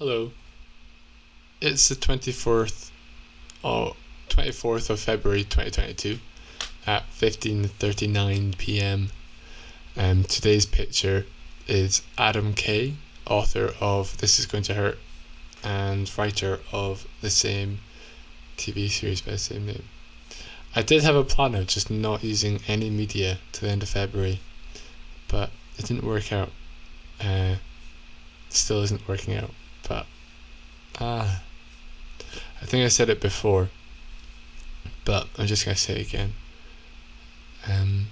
Hello. It's the 24th, oh, 24th of February 2022 at 15:39 p.m. Um, today's picture is Adam Kay, author of This Is Going to Hurt and writer of the same TV series by the same name. I did have a plan of just not using any media to the end of February, but it didn't work out. Uh, still isn't working out, but ah, I think I said it before, but I'm just gonna say it again. Um,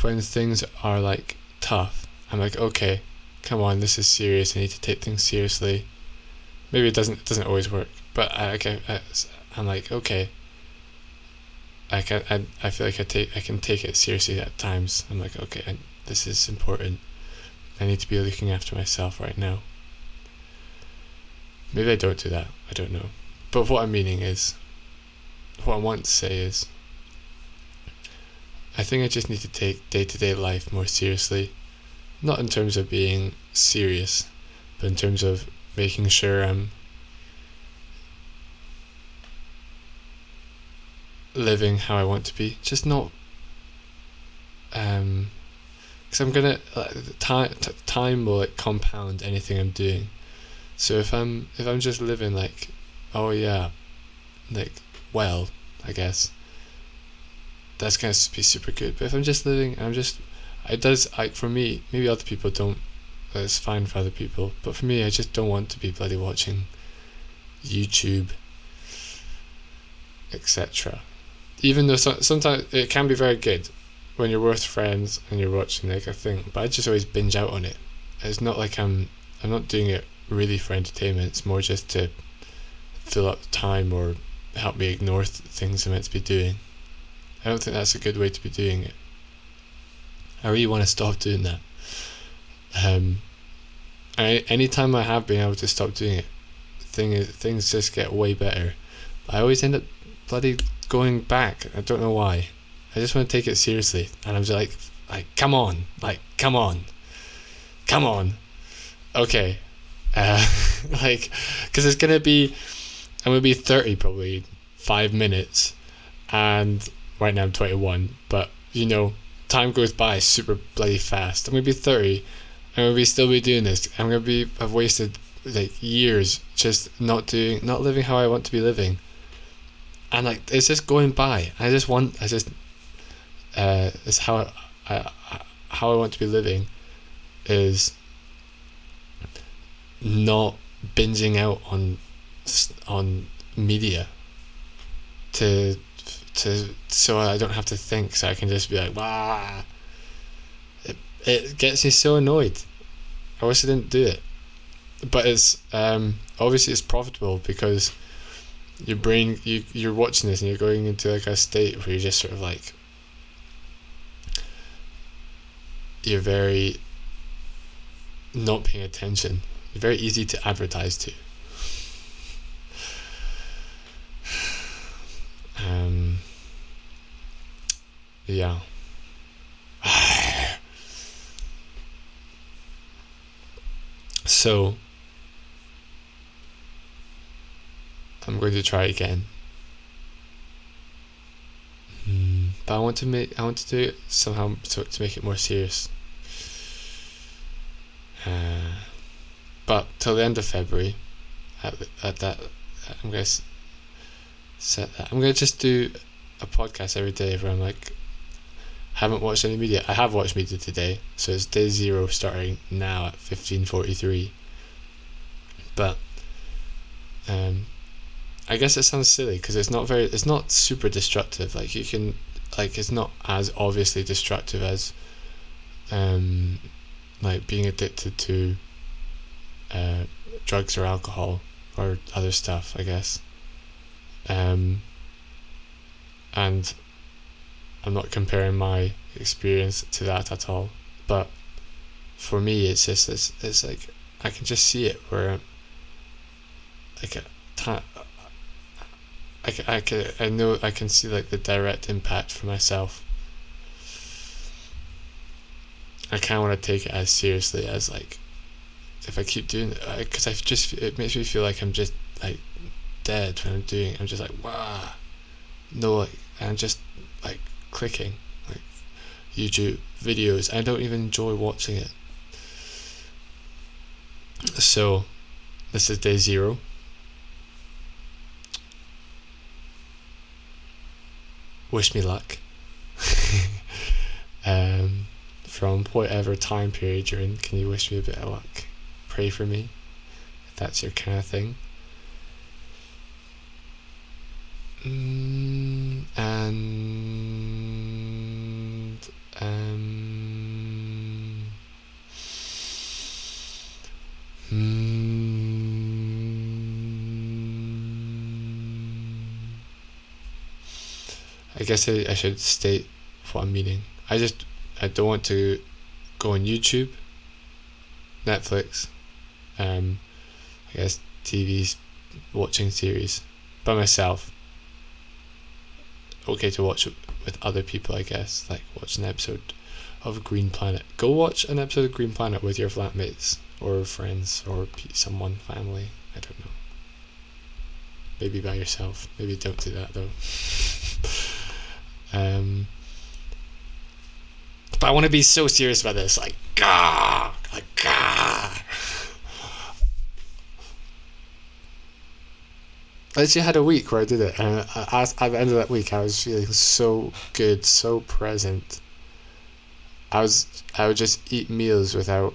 when things are like tough, I'm like, okay, come on, this is serious. I need to take things seriously. Maybe it doesn't it doesn't always work, but I, I I'm like, okay. I can I, I feel like I take I can take it seriously at times. I'm like, okay, I, this is important. I need to be looking after myself right now. Maybe I don't do that. I don't know. But what I'm meaning is, what I want to say is, I think I just need to take day to day life more seriously. Not in terms of being serious, but in terms of making sure I'm living how I want to be. Just not. Um, because I'm gonna like, time time will like compound anything I'm doing. So if I'm if I'm just living like, oh yeah, like well, I guess. That's gonna be super good. But if I'm just living, I'm just, it does like for me. Maybe other people don't. It's fine for other people, but for me, I just don't want to be bloody watching YouTube, etc. Even though so, sometimes it can be very good when you're with friends and you're watching like a thing, but I just always binge out on it. It's not like I'm I'm not doing it really for entertainment. It's more just to fill up time or help me ignore th- things I'm meant to be doing. I don't think that's a good way to be doing it. I really want to stop doing that. Um, I, anytime I have been able to stop doing it, thing is, things just get way better. I always end up bloody going back. I don't know why. I just want to take it seriously, and I'm just like, like, come on, like, come on, come on, okay, uh, like, because it's gonna be, I'm gonna be thirty probably five minutes, and right now I'm twenty one, but you know, time goes by super bloody fast. I'm gonna be thirty, I'm gonna be still be doing this. I'm gonna be I've wasted like years just not doing, not living how I want to be living and like it's just going by. I just want, I just, uh, is how I, I, how I want to be living, is not binging out on, on media. To, to so I don't have to think, so I can just be like, wow. It it gets me so annoyed. I wish I didn't do it, but it's um obviously it's profitable because your brain you you're watching this and you're going into like a state where you're just sort of like you're very not paying attention. You're very easy to advertise to. Um yeah. so I'm going to try again. Mm, but I want to make I want to do it somehow to, to make it more serious. Uh, but till the end of February, at, at that, I'm going to set that. I'm going to just do a podcast every day where I'm like, haven't watched any media. I have watched media today, so it's day zero starting now at 15:43. But um, I guess it sounds silly because it's not very, it's not super destructive. Like you can, like it's not as obviously destructive as, um, like being addicted to, uh, drugs or alcohol or other stuff. I guess. Um. And I'm not comparing my experience to that at all, but for me, it's just it's, it's like I can just see it where like I, I, can, I know I can see like the direct impact for myself. I kind of want to take it as seriously as like if I keep doing it, because I just it makes me feel like I'm just like dead when I'm doing it. I'm just like wow, no, like I'm just like clicking like YouTube videos. I don't even enjoy watching it. So, this is day zero. Wish me luck. um, from whatever time period you're in, can you wish me a bit of luck? Pray for me, if that's your kind of thing. Mm, and um, mm, I guess I, I should state what I'm meaning. I just I don't want to go on YouTube, Netflix, um, I guess TV's watching series by myself. Okay to watch with other people, I guess. Like watch an episode of Green Planet. Go watch an episode of Green Planet with your flatmates or friends or someone, family. I don't know. Maybe by yourself. Maybe don't do that though. um, but I want to be so serious about this. Like, gah, like, gah. I actually had a week where I did it, and at the end of that week, I was feeling so good, so present. I was, I would just eat meals without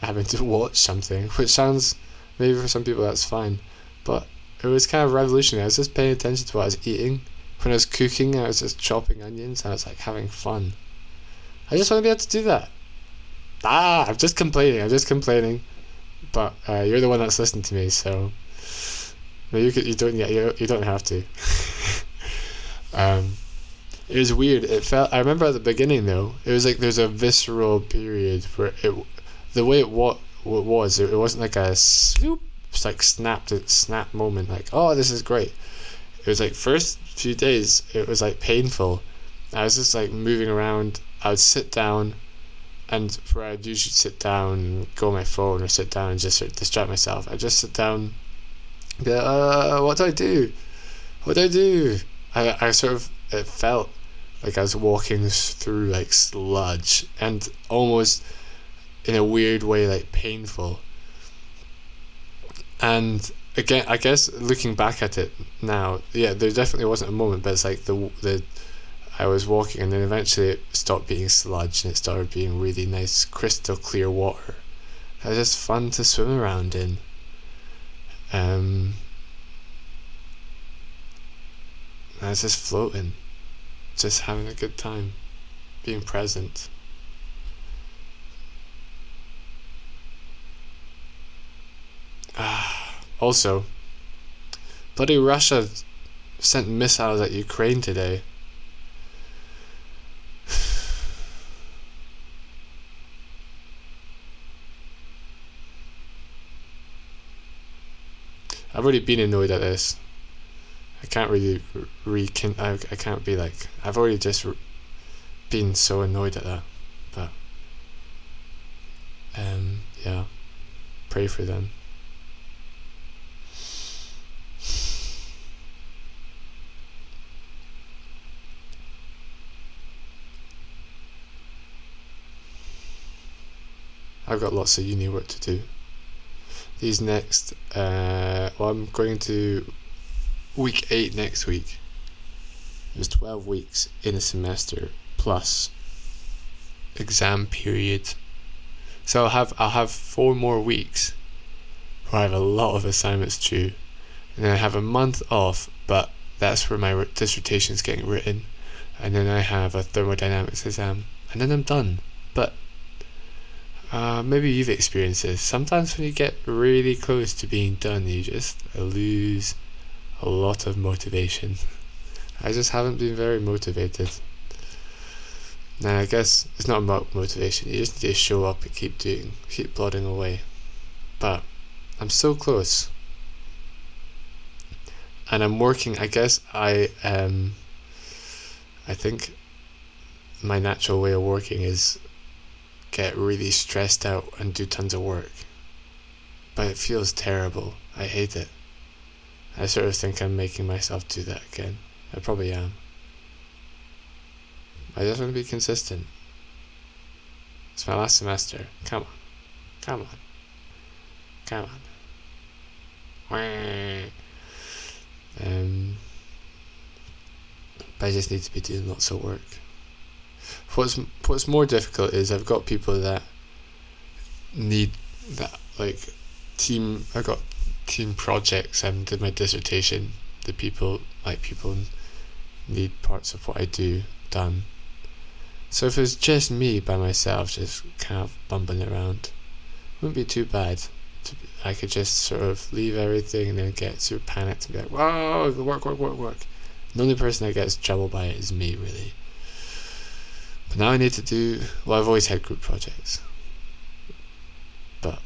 having to watch something, which sounds maybe for some people that's fine, but it was kind of revolutionary. I was just paying attention to what I was eating. When I was cooking, I was just chopping onions. And I was like having fun. I just want to be able to do that. Ah, I'm just complaining. I'm just complaining. But uh, you're the one that's listening to me, so no, you could, you don't. Yeah, you, you don't have to. um, it was weird. It felt. I remember at the beginning though. It was like there's a visceral period where it, the way it what it was. It, it wasn't like a swoop. It's like snapped. It snap moment. Like oh, this is great. It was like first few days. It was like painful. I was just like moving around. I would sit down, and where I'd usually sit down, go on my phone, or sit down and just sort of distract myself. I just sit down be like, uh, what do I do? What do I do? I, I sort of, it felt like I was walking through like sludge and almost in a weird way like painful. And again, I guess looking back at it now, yeah, there definitely wasn't a moment, but it's like the the I was walking and then eventually it stopped being sludge and it started being really nice, crystal clear water. It was just fun to swim around in. Um, I was just floating, just having a good time, being present. Ah, also, bloody Russia sent missiles at Ukraine today. I've already been annoyed at this. I can't really recon. I, I can't be like. I've already just re- been so annoyed at that. But. Um, yeah. Pray for them. I've got lots of uni work to do these next. Uh, well, I'm going to week eight next week. There's 12 weeks in a semester plus exam period. So I'll have I'll have four more weeks where I have a lot of assignments due, and then I have a month off, but that's where my dissertation is getting written, and then I have a thermodynamics exam, and then I'm done. But uh, maybe you've experienced this. Sometimes when you get really close to being done, you just lose a lot of motivation. I just haven't been very motivated. Now, I guess it's not about motivation, you just need to show up and keep doing, keep plodding away. But I'm so close. And I'm working, I guess I um I think my natural way of working is get really stressed out and do tons of work. but it feels terrible. I hate it. I sort of think I'm making myself do that again. I probably am. I just want to be consistent. It's my last semester. Come on. Come on. Come on. Um, but I just need to be doing lots of work. What's what's more difficult is I've got people that need that like team. I got team projects and did my dissertation. The people like people need parts of what I do done. So if it's just me by myself, just kind of bumbling around, wouldn't be too bad. I could just sort of leave everything and then get super panicked and be like, "Whoa, work, work, work, work." The only person that gets trouble by it is me, really. But now I need to do. Well, I've always had group projects, but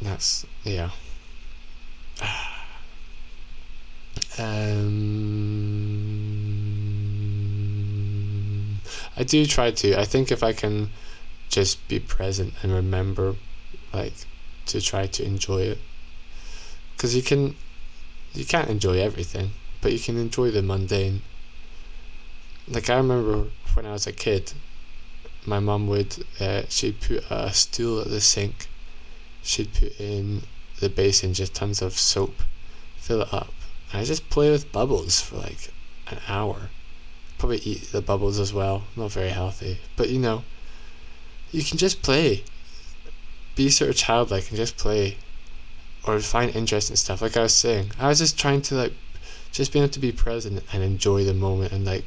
that's yeah. Um, I do try to. I think if I can just be present and remember, like, to try to enjoy it, because you can, you can't enjoy everything, but you can enjoy the mundane. Like I remember when I was a kid, my mum would uh, she'd put a stool at the sink, she'd put in the basin just tons of soap, fill it up, and I just play with bubbles for like an hour. Probably eat the bubbles as well. Not very healthy, but you know, you can just play. Be sort of childlike and just play, or find interesting stuff. Like I was saying, I was just trying to like, just being able to be present and enjoy the moment and like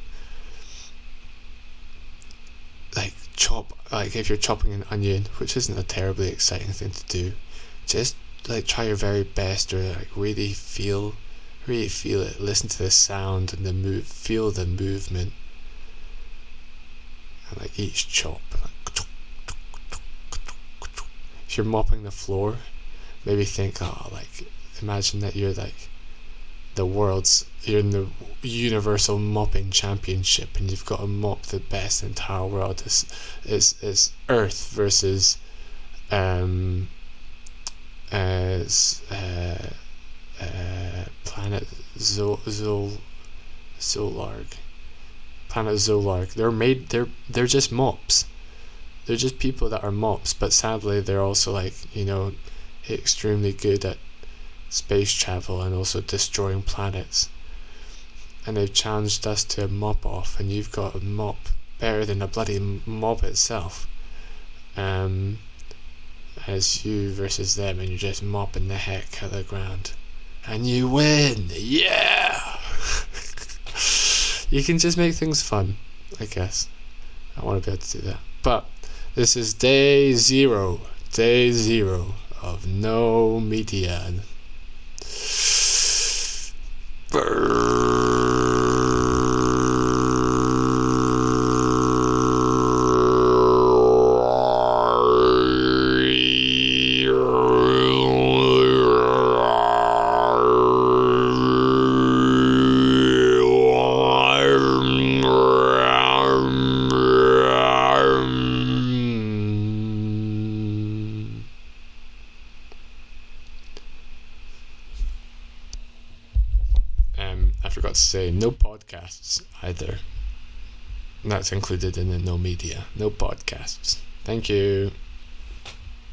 like chop like if you're chopping an onion, which isn't a terribly exciting thing to do, just like try your very best or like really feel really feel it, listen to the sound and the move feel the movement. And like each chop like if you're mopping the floor, maybe think, oh like imagine that you're like the world's you're in the universal mopping championship and you've got to mop the best entire world. Is is is earth versus um as uh, uh, planet Zol Zol Zolarg. Planet Zolarg. They're made they're they're just mops. They're just people that are mops but sadly they're also like you know extremely good at space travel and also destroying planets. And they've challenged us to a mop off, and you've got a mop better than a bloody mob itself. Um, as you versus them, and you're just mopping the heck out of the ground. And you win! Yeah! you can just make things fun, I guess. I want to be able to do that. But this is day zero. Day zero of no media. To podcasts either. And that's included in the no media. No podcasts. Thank you.